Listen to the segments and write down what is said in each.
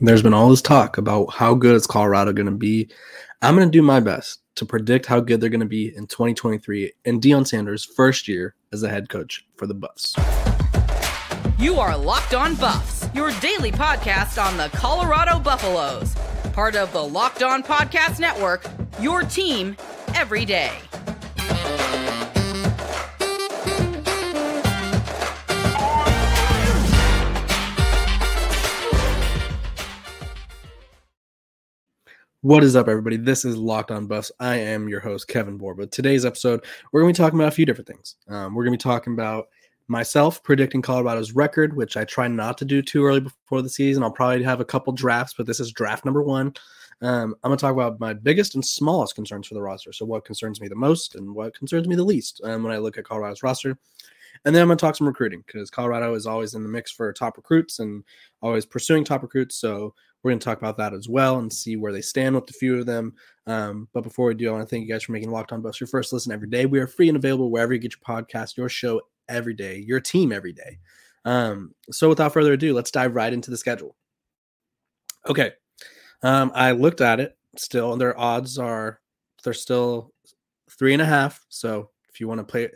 There's been all this talk about how good is Colorado going to be. I'm going to do my best to predict how good they're going to be in 2023 and Deion Sanders' first year as a head coach for the Buffs. You are Locked On Buffs, your daily podcast on the Colorado Buffaloes, part of the Locked On Podcast Network, your team every day. What is up, everybody? This is Locked On Buffs. I am your host, Kevin Borba. Today's episode, we're going to be talking about a few different things. Um, we're going to be talking about myself predicting Colorado's record, which I try not to do too early before the season. I'll probably have a couple drafts, but this is draft number one. Um, I'm going to talk about my biggest and smallest concerns for the roster. So, what concerns me the most and what concerns me the least um, when I look at Colorado's roster. And then I'm going to talk some recruiting because Colorado is always in the mix for top recruits and always pursuing top recruits. So, we're going to talk about that as well and see where they stand with a few of them. Um, but before we do, I want to thank you guys for making Locked On Buffs your first listen every day. We are free and available wherever you get your podcast, your show every day, your team every day. Um, so without further ado, let's dive right into the schedule. Okay. Um, I looked at it still, and their odds are they're still three and a half. So if you want to play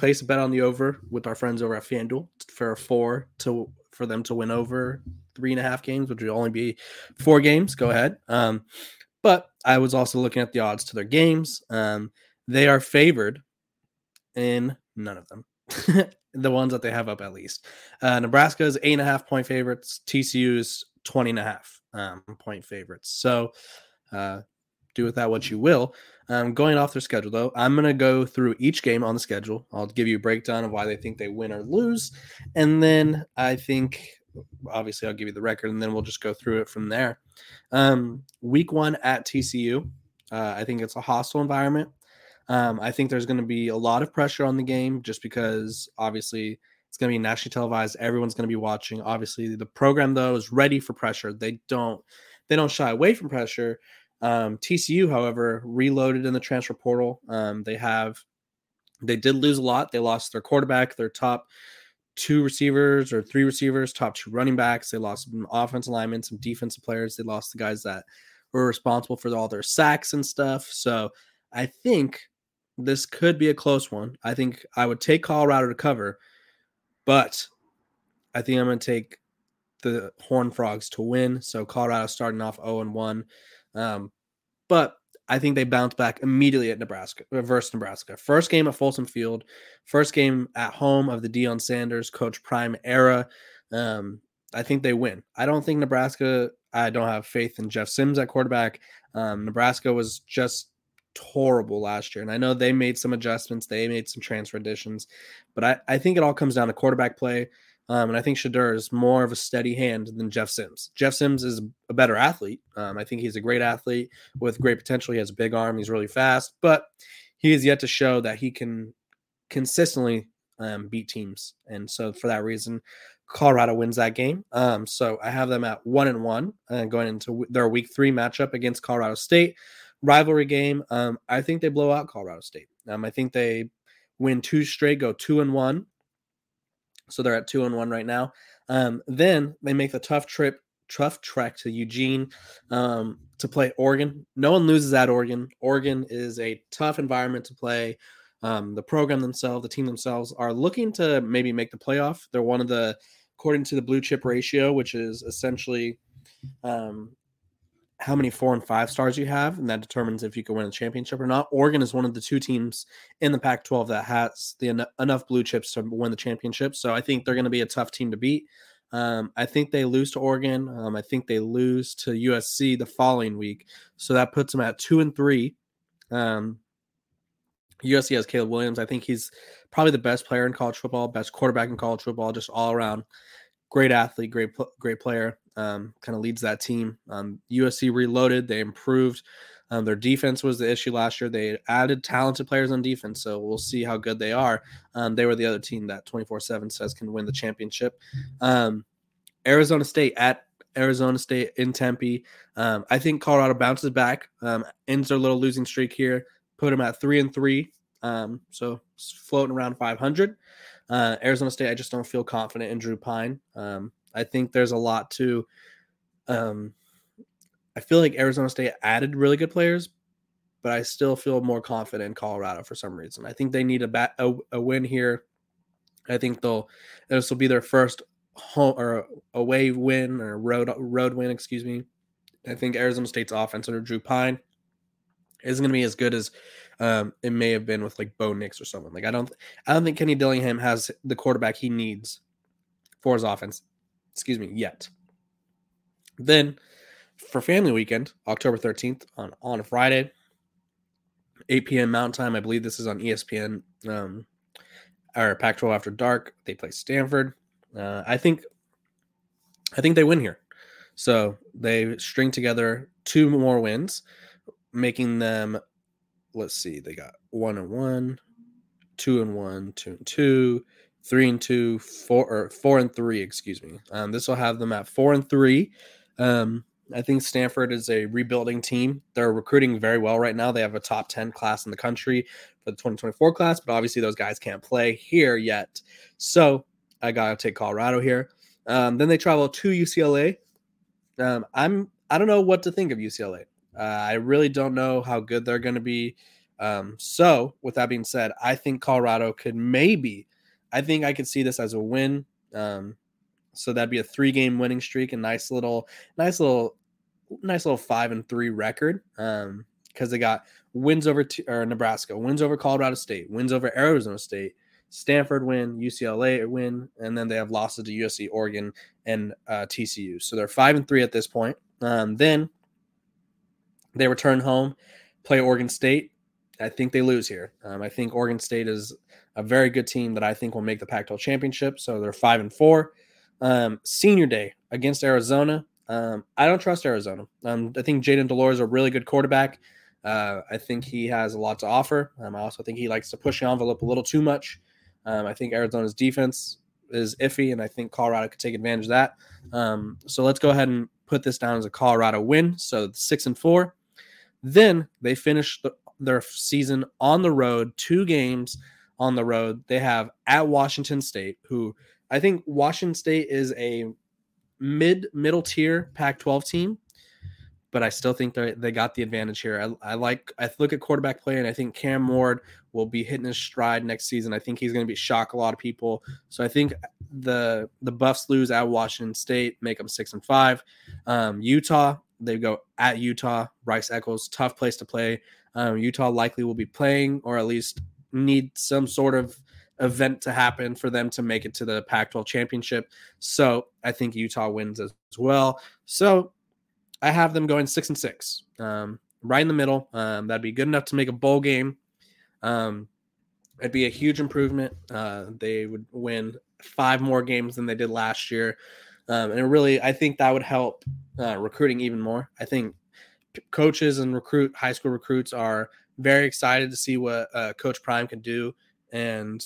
place a bet on the over with our friends over at FanDuel for four to for them to win over three and a half games, which would only be four games. Go ahead. Um, but I was also looking at the odds to their games. Um, they are favored in none of them. the ones that they have up at least. Uh, Nebraska is eight and a half point favorites. TCU is 20 and a half um, point favorites. So uh, do with that what you will. Um, going off their schedule, though, I'm going to go through each game on the schedule. I'll give you a breakdown of why they think they win or lose. And then I think, obviously, I'll give you the record and then we'll just go through it from there. Um, week one at TCU, uh, I think it's a hostile environment. Um, I think there's going to be a lot of pressure on the game just because, obviously, it's going to be nationally televised. Everyone's going to be watching. Obviously, the program though is ready for pressure. They don't they don't shy away from pressure, um, TCU, however, reloaded in the transfer portal. Um, they have they did lose a lot. They lost their quarterback, their top two receivers or three receivers, top two running backs. They lost some offensive linemen, some defensive players. They lost the guys that were responsible for all their sacks and stuff. So I think this could be a close one. I think I would take Colorado to cover, but I think I'm going to take the Horn Frogs to win. So Colorado starting off 0 and 1. Um, but I think they bounce back immediately at Nebraska uh, versus Nebraska. First game at Folsom Field, first game at home of the Deion Sanders Coach Prime era. Um, I think they win. I don't think Nebraska. I don't have faith in Jeff Sims at quarterback. Um, Nebraska was just horrible last year, and I know they made some adjustments. They made some transfer additions, but I, I think it all comes down to quarterback play. Um, and I think Shedeur is more of a steady hand than Jeff Sims. Jeff Sims is a better athlete. Um, I think he's a great athlete with great potential. He has a big arm. He's really fast, but he has yet to show that he can consistently um, beat teams. And so for that reason, Colorado wins that game. Um, so I have them at one and one uh, going into their week three matchup against Colorado State rivalry game. Um, I think they blow out Colorado State. Um, I think they win two straight, go two and one. So they're at two and one right now. Um, then they make the tough trip, tough trek to Eugene um, to play Oregon. No one loses at Oregon. Oregon is a tough environment to play. Um, the program themselves, the team themselves, are looking to maybe make the playoff. They're one of the, according to the blue chip ratio, which is essentially um, how many four and five stars you have, and that determines if you can win a championship or not. Oregon is one of the two teams in the Pac 12 that has the en- enough blue chips to win the championship. So I think they're going to be a tough team to beat. Um, I think they lose to Oregon. Um, I think they lose to USC the following week. So that puts them at two and three. Um, USC has Caleb Williams. I think he's probably the best player in college football, best quarterback in college football, just all around great athlete, great great player. Um, kind of leads that team. Um, USC reloaded. They improved. Um, their defense was the issue last year. They added talented players on defense, so we'll see how good they are. Um, they were the other team that 24 7 says can win the championship. Um, Arizona State at Arizona State in Tempe. Um, I think Colorado bounces back, ends their little losing streak here, put them at three and three. Um, so floating around 500. Uh, Arizona State, I just don't feel confident in Drew Pyne. Um, I think there's a lot to. Um, I feel like Arizona State added really good players, but I still feel more confident in Colorado for some reason. I think they need a bat a, a win here. I think they'll this will be their first home or away win or road road win, excuse me. I think Arizona State's offense under Drew Pyne isn't going to be as good as um, it may have been with like Bo Nix or someone. Like I don't, I don't think Kenny Dillingham has the quarterback he needs for his offense. Excuse me, yet. Then for family weekend, October 13th on on a Friday, 8 p.m. Mountain Time. I believe this is on ESPN um, or Pac-12 After Dark. They play Stanford. Uh, I think, I think they win here. So they string together two more wins, making them. Let's see, they got one and one, two and one, two and two, three and two, four or four and three. Excuse me. Um, this will have them at four and three. Um, I think Stanford is a rebuilding team. They're recruiting very well right now. They have a top 10 class in the country for the 2024 class, but obviously those guys can't play here yet. So I got to take Colorado here. Um, then they travel to UCLA. Um, I'm I don't know what to think of UCLA. Uh, I really don't know how good they're going to be. Um, so with that being said, I think Colorado could maybe. I think I could see this as a win. Um, so that'd be a three game winning streak, a nice little, nice little nice little five and three record um because they got wins over t- or Nebraska, wins over Colorado State, wins over Arizona State, Stanford win, UCLA win, and then they have losses to USC, Oregon, and uh, TCU. So they're five and three at this point. Um, then they return home, play Oregon State. I think they lose here. Um, I think Oregon State is a very good team that I think will make the Pac-12 championship. So they're five and four. Um, senior day against Arizona. Um, I don't trust Arizona. Um, I think Jayden de Laura is a really good quarterback. Uh, I think he has a lot to offer. Um, I also think he likes to push the envelope a little too much. Um, I think Arizona's defense is iffy, and I think Colorado could take advantage of that. Um, so let's go ahead and put this down as a Colorado win. So six and four. Then they finish the, their season on the road, two games on the road. They have at Washington State, who I think Washington State is a mid middle tier Pac-12 team, but I still think they they got the advantage here. I, I, like I look at quarterback play, and I think Cam Ward will be hitting his stride next season. I think he's going to be shock a lot of people. So I think the the Buffs lose at Washington State, make them six and five. Um, Utah they go at Utah. Rice Eccles, tough place to play. Um, Utah likely will be playing, or at least need some sort of event to happen for them to make it to the Pac 12 championship. So I think Utah wins as well. So I have them going six and six, um, right in the middle. Um, that'd be good enough to make a bowl game. Um, it'd be a huge improvement. Uh, they would win five more games than they did last year. Um, and really, I think that would help uh, recruiting even more. I think coaches and recruit high school recruits are very excited to see what uh, Coach Prime can do, and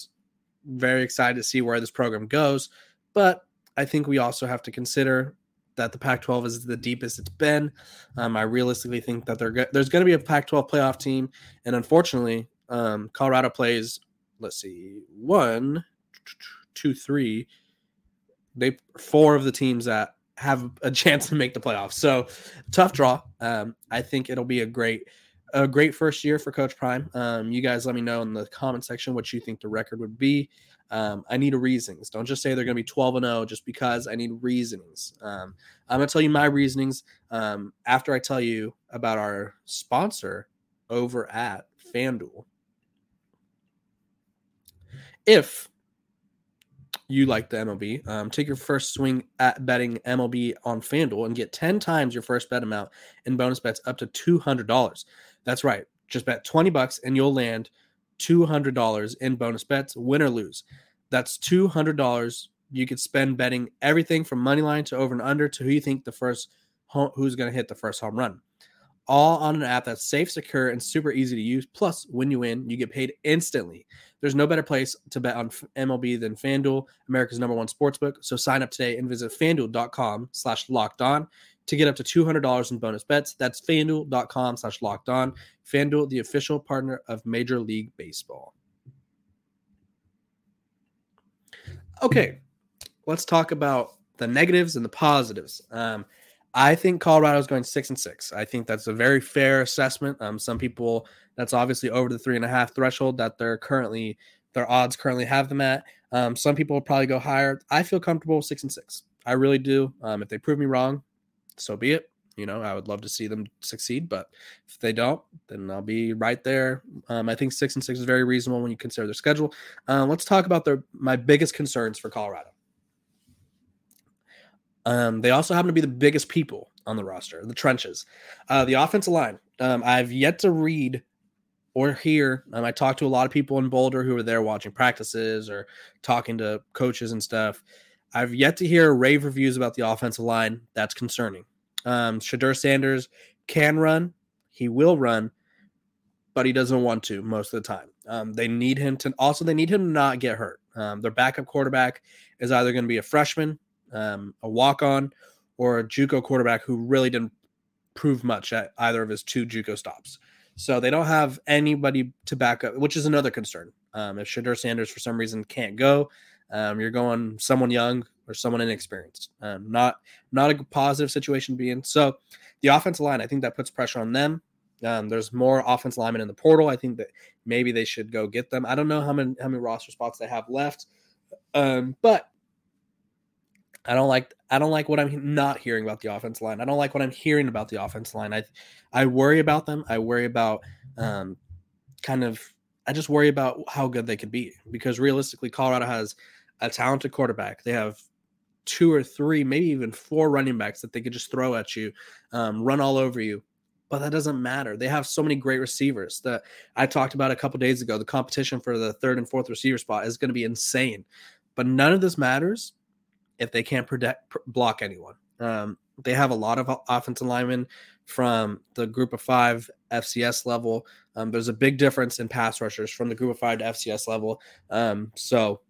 very excited to see where this program goes. But I think we also have to consider that the Pac-12 is the deepest it's been. Um, I realistically think that go- there's going to be a Pac-12 playoff team, and unfortunately, um, Colorado plays. Let's see, one, two, three. They four of the teams that have a chance to make the playoffs. So tough draw. Um, I think it'll be a great a great first year for Coach Prime. Um, you guys let me know in the comment section what you think the record would be. Um, I need a reasonings. Don't just say they're going to be 12 and 0 just because I need reasonings. Um, I'm going to tell you my reasonings um, after I tell you about our sponsor over at FanDuel. If you like the MLB, um, take your first swing at betting MLB on FanDuel and get 10 times your first bet amount in bonus bets up to $200. That's right. Just bet 20 bucks and you'll land $200 in bonus bets, win or lose. That's $200 you could spend betting everything from money line to over and under to who you think the first who's going to hit the first home run. All on an app that's safe, secure, and super easy to use. Plus, when you win, you get paid instantly. There's no better place to bet on MLB than FanDuel, America's number one sportsbook. So sign up today and visit fanduel.com slash locked on to get up to $200 in bonus bets. That's fanduel.com slash locked on. FanDuel, the official partner of Major League Baseball. Okay, let's talk about the negatives and the positives. Um, I think Colorado is going six and six. I think that's a very fair assessment. Um, some people that's obviously over the three and a half threshold that they're currently their odds currently have them at. Um, some people will probably go higher. I feel comfortable six and six. I really do. Um, if they prove me wrong, so be it. You know, I would love to see them succeed, but if they don't, then I'll be right there. Um, I think six and six is very reasonable when you consider their schedule. Uh, let's talk about their my biggest concerns for Colorado. Um, they also happen to be the biggest people on the roster, the trenches. Uh, the offensive line. Um, I've yet to read or hear. Um, I talked to a lot of people in Boulder who were there watching practices or talking to coaches and stuff. I've yet to hear rave reviews about the offensive line. That's concerning. Um, Shedeur Sanders can run. He will run, but he doesn't want to most of the time. Um, they need him to also they need him to not get hurt. Um, their backup quarterback is either going to be a freshman um, a walk on, or a JUCO quarterback who really didn't prove much at either of his two JUCO stops. So they don't have anybody to back up, which is another concern. Um, if Shedeur Sanders for some reason can't go, um, you're going someone young or someone inexperienced. Um, not not a positive situation to be in. So the offensive line, I think that puts pressure on them. Um, there's more offense linemen in the portal. I think that maybe they should go get them. I don't know how many how many roster spots they have left, um, but I don't like I don't like what I'm not hearing about the offense line. I don't like what I'm hearing about the offense line. I I worry about them. I worry about um, kind of I just worry about how good they could be because realistically, Colorado has a talented quarterback. They have two or three, maybe even four running backs that they could just throw at you, um, run all over you. But that doesn't matter. They have so many great receivers that I talked about a couple days ago. The competition for the third and fourth receiver spot is going to be insane. But none of this matters if they can't protect block anyone. Um, they have a lot of offensive linemen from the group of five FCS level. Um, there's a big difference in pass rushers from the group of five to FCS level. Um, so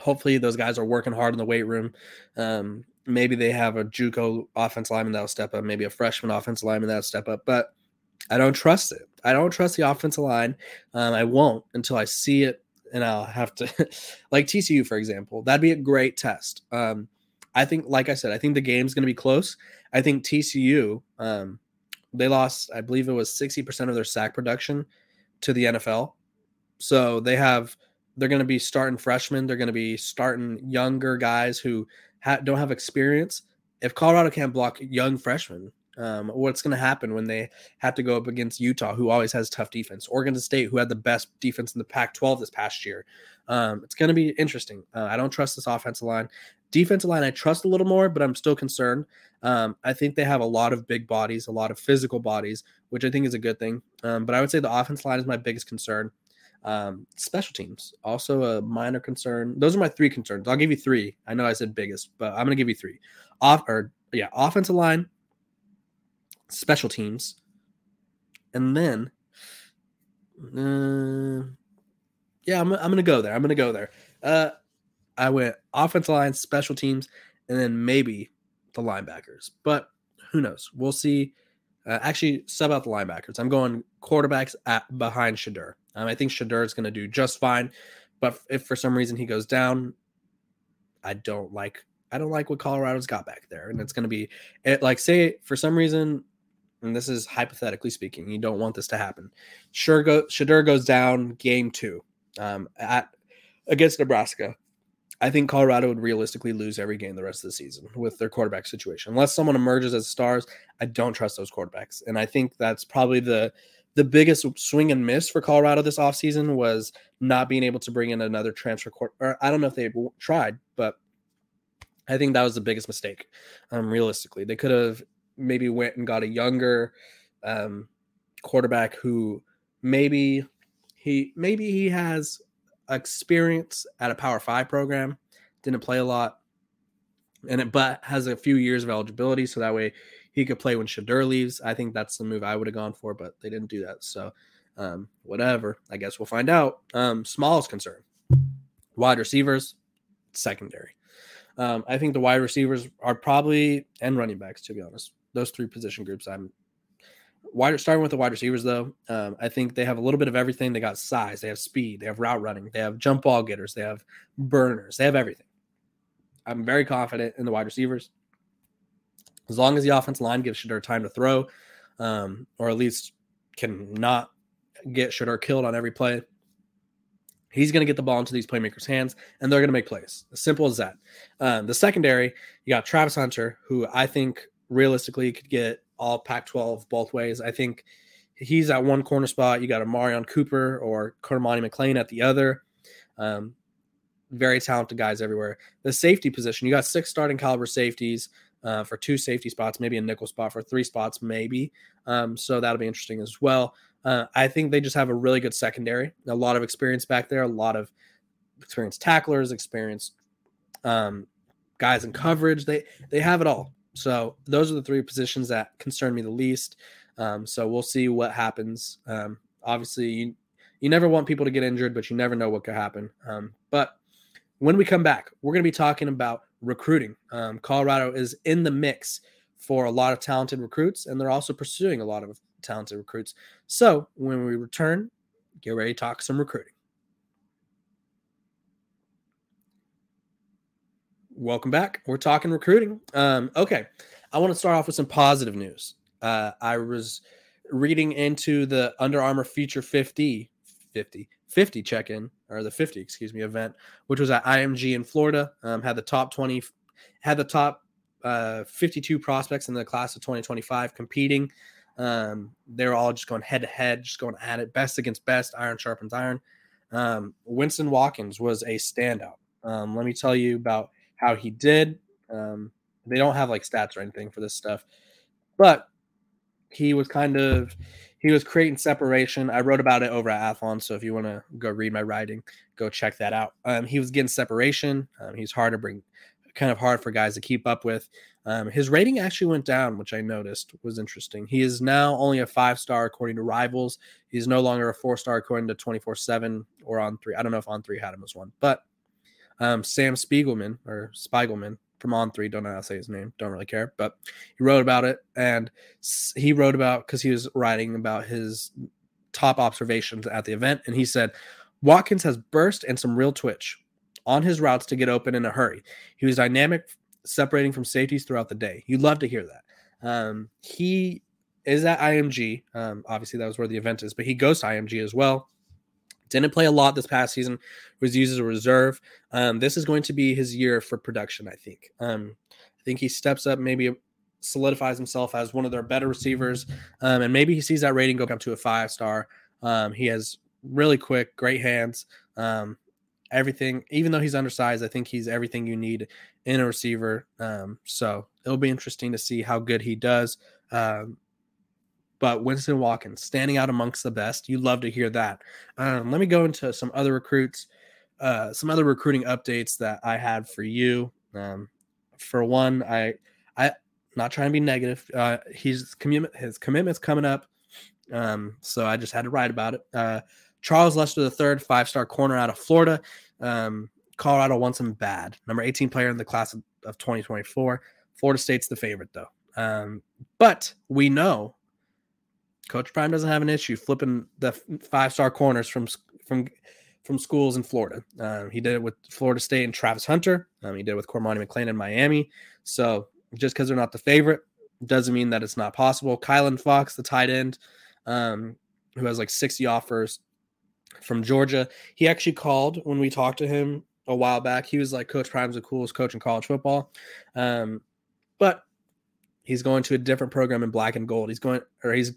hopefully those guys are working hard in the weight room. Um, maybe they have a JUCO offense lineman that'll step up, maybe a freshman offensive lineman that'll step up, but I don't trust it. I don't trust the offensive line. Um, I won't until I see it and I'll have to like TCU for example. That'd be a great test. Um, I think, like I said, I think the game's going to be close. I think TCU, um, they lost, I believe it was sixty percent of their sack production to the NFL. So they have, they're going to be starting freshmen. They're going to be starting younger guys who ha- don't have experience. If Colorado can't block young freshmen, um, what's going to happen when they have to go up against Utah, who always has tough defense, Oregon State, who had the best defense in the Pac 12 this past year. Um, it's going to be interesting. Uh, I don't trust this offensive line. Defensive line, I trust a little more, but I'm still concerned. Um, I think they have a lot of big bodies, a lot of physical bodies, which I think is a good thing. Um, but I would say the offense line is my biggest concern. Um, special teams, also a minor concern. Those are my three concerns. I'll give you three. I know I said biggest, but I'm going to give you three. Off or yeah, offensive line, special teams, and then, uh, yeah, I'm, I'm gonna go there. I'm gonna go there. Uh, I went offensive line, special teams, and then maybe the linebackers. But who knows? We'll see. Uh, actually, sub out the linebackers. I'm going quarterbacks at behind Shedeur. Um, I think Shedeur is going to do just fine. But if for some reason he goes down, I don't like I don't like what Colorado's got back there, and it's going to be it. Like say for some reason and this is hypothetically speaking, you don't want this to happen. Sure, go Shedeur goes down game two um, at against Nebraska. I think Colorado would realistically lose every game the rest of the season with their quarterback situation. Unless someone emerges as stars, I don't trust those quarterbacks. And I think that's probably the the biggest swing and miss for Colorado this offseason was not being able to bring in another transfer court. Or I don't know if they tried, but I think that was the biggest mistake. Um, realistically, they could have maybe went and got a younger um, quarterback who maybe he maybe he has experience at a Power Five program, didn't play a lot, and it but has a few years of eligibility, so that way he could play when Shedeur leaves. I think that's the move I would have gone for, but they didn't do that. So um, whatever. I guess we'll find out. Um, small is concerned. Wide receivers, secondary. Um, I think the wide receivers are probably and running backs, to be honest, those three position groups. I'm wide starting with the wide receivers though. Um, I think they have a little bit of everything. They got size, they have speed, they have route running, they have jump ball getters, they have burners, they have everything. I'm very confident in the wide receivers. As long as the offensive line gives Shedeur time to throw, um, or at least can not get Shedeur killed on every play, he's going to get the ball into these playmakers' hands, and they're going to make plays. As simple as that. Um, the secondary, you got Travis Hunter, who I think realistically could get all Pac-12 both ways. I think he's at one corner spot. You got Omarion Cooper or Cormani McClain at the other. Um, very talented guys everywhere. The safety position, you got six starting caliber safeties uh, for two safety spots, maybe a nickel spot for three spots, maybe. Um, so that'll be interesting as well. Uh, I think they just have a really good secondary, a lot of experience back there, a lot of experienced tacklers, experienced um, guys in coverage. They they have it all. So those are the three positions that concern me the least. Um, so we'll see what happens. Um, obviously, you, you never want people to get injured, but you never know what could happen. Um, but when we come back, we're going to be talking about recruiting. Um, Colorado is in the mix for a lot of talented recruits, and they're also pursuing a lot of talented recruits. So when we return, get ready to talk some recruiting. Welcome back. We're talking recruiting. Um, okay, I want to start off with some positive news. Uh, I was reading into the Under Armour Future 50, 50, 50 check in, or the 50, excuse me, event, which was at IMG in Florida. Um, had the top 20, had the top uh, 52 prospects in the class of 2025 competing. Um, they're all just going head to head, just going at it, best against best, iron sharpens iron. Um, Winston Watkins was a standout. Um, let me tell you about how he did. Um, they don't have like stats or anything for this stuff, but he was kind of he was creating separation. I wrote about it over at Athlon, so if you want to go read my writing, go check that out. Um, he was getting separation. Um, he's hard to bring, kind of hard for guys to keep up with. Um, his rating actually went down, which I noticed was interesting. He is now only a five star according to Rivals. He's no longer a four star according to 24 7 or on three. I don't know if on three had him as one, but um, Sam Spiegelman or Spiegelman from On Three. Don't know how to say his name. Don't really care, but he wrote about it, and he wrote about because he was writing about his top observations at the event, and he said Watkins has burst and some real twitch on his routes to get open in a hurry. He was dynamic, separating from safeties throughout the day. You'd love to hear that. Um, he is at IMG. Um, obviously, that was where the event is, but he goes to IMG as well. Didn't play a lot this past season. Was used as a reserve. Um, this is going to be his year for production. I think. Um, I think he steps up, maybe solidifies himself as one of their better receivers, um, and maybe he sees that rating go up to a five star. Um, he has really quick, great hands. Um, everything, even though he's undersized, I think he's everything you need in a receiver. Um, so it'll be interesting to see how good he does. Um, but Winston Watkins standing out amongst the best. You love to hear that. Um, let me go into some other recruits, uh, some other recruiting updates that I had for you. Um, for one, I, I, not trying to be negative. Uh, he's commitment, his commitment's coming up. Um, so I just had to write about it. Uh, Charles Lester III, five star corner out of Florida. Um, Colorado wants him bad. Number 18 player in the class of, of 2024. Florida State's the favorite, though. Um, but we know Coach Prime doesn't have an issue flipping the five star corners from from from schools in Florida. Um, he did it with Florida State and Travis Hunter. Um, he did it with Cormani McClain in Miami. So just because they're not the favorite doesn't mean that it's not possible. Kylan Fox, the tight end, um, who has like 60 offers from Georgia, he actually called when we talked to him a while back. He was like, Coach Prime's the coolest coach in college football. Um, but he's going to a different program in black and gold. He's going, or he's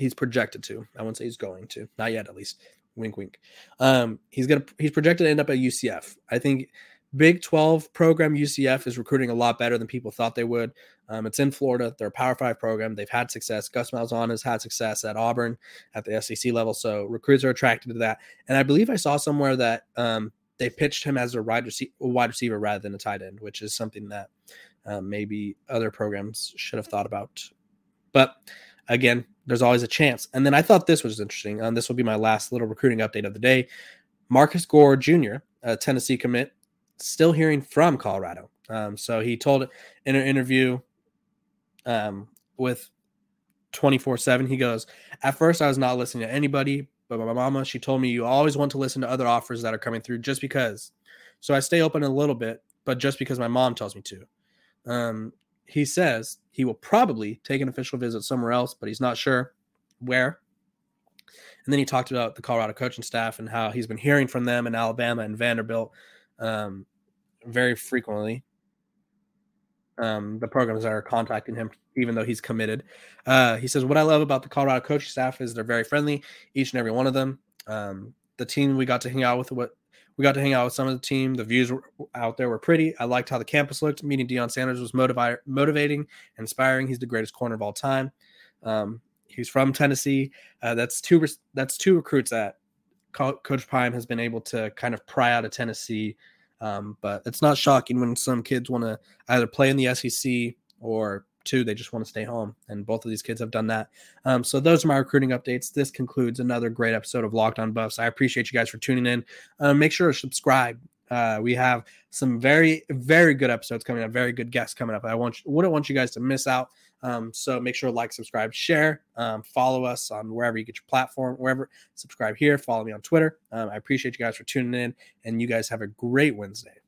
he's projected to. I won't say he's going to, not yet at least. Wink, wink. Um, he's gonna he's projected to end up at UCF. I think Big 12 program UCF is recruiting a lot better than people thought they would. Um, it's in Florida. They're a Power Five program. They've had success. Gus Malzahn has had success at Auburn at the SEC level. So recruits are attracted to that. And I believe I saw somewhere that um, they pitched him as a wide, rece- wide receiver rather than a tight end, which is something that um, maybe other programs should have thought about. But again, there's always a chance. And then I thought this was interesting. Um, this will be my last little recruiting update of the day. Marcus Gore Jr., a Tennessee commit, still hearing from Colorado. Um, so he told in an interview um, with 24 7, he goes, At first, I was not listening to anybody, but my mama, she told me you always want to listen to other offers that are coming through just because. So I stay open a little bit, but just because my mom tells me to. Um, he says he will probably take an official visit somewhere else, but he's not sure where. And then he talked about the Colorado coaching staff and how he's been hearing from them in Alabama and Vanderbilt um, very frequently. Um, the programs that are contacting him, even though he's committed. Uh, he says, What I love about the Colorado coaching staff is they're very friendly, each and every one of them. Um, the team we got to hang out with, what we got to hang out with some of the team. The views out there were pretty. I liked how the campus looked. Meeting Deion Sanders was motivi- motivating, inspiring. He's the greatest corner of all time. Um, he's from Tennessee. Uh, that's two. That's two recruits that Coach Prime has been able to kind of pry out of Tennessee. Um, but it's not shocking when some kids want to either play in the SEC or two, they just want to stay home. And both of these kids have done that. Um, so those are my recruiting updates. This concludes another great episode of Locked On Buffs. I appreciate you guys for tuning in. Uh, make sure to subscribe. Uh, we have some very, very good episodes coming up, very good guests coming up. I want you, wouldn't want you guys to miss out. Um, so make sure to like, subscribe, share, um, follow us on wherever you get your platform, wherever. Subscribe here, follow me on Twitter. Um, I appreciate you guys for tuning in, and you guys have a great Wednesday.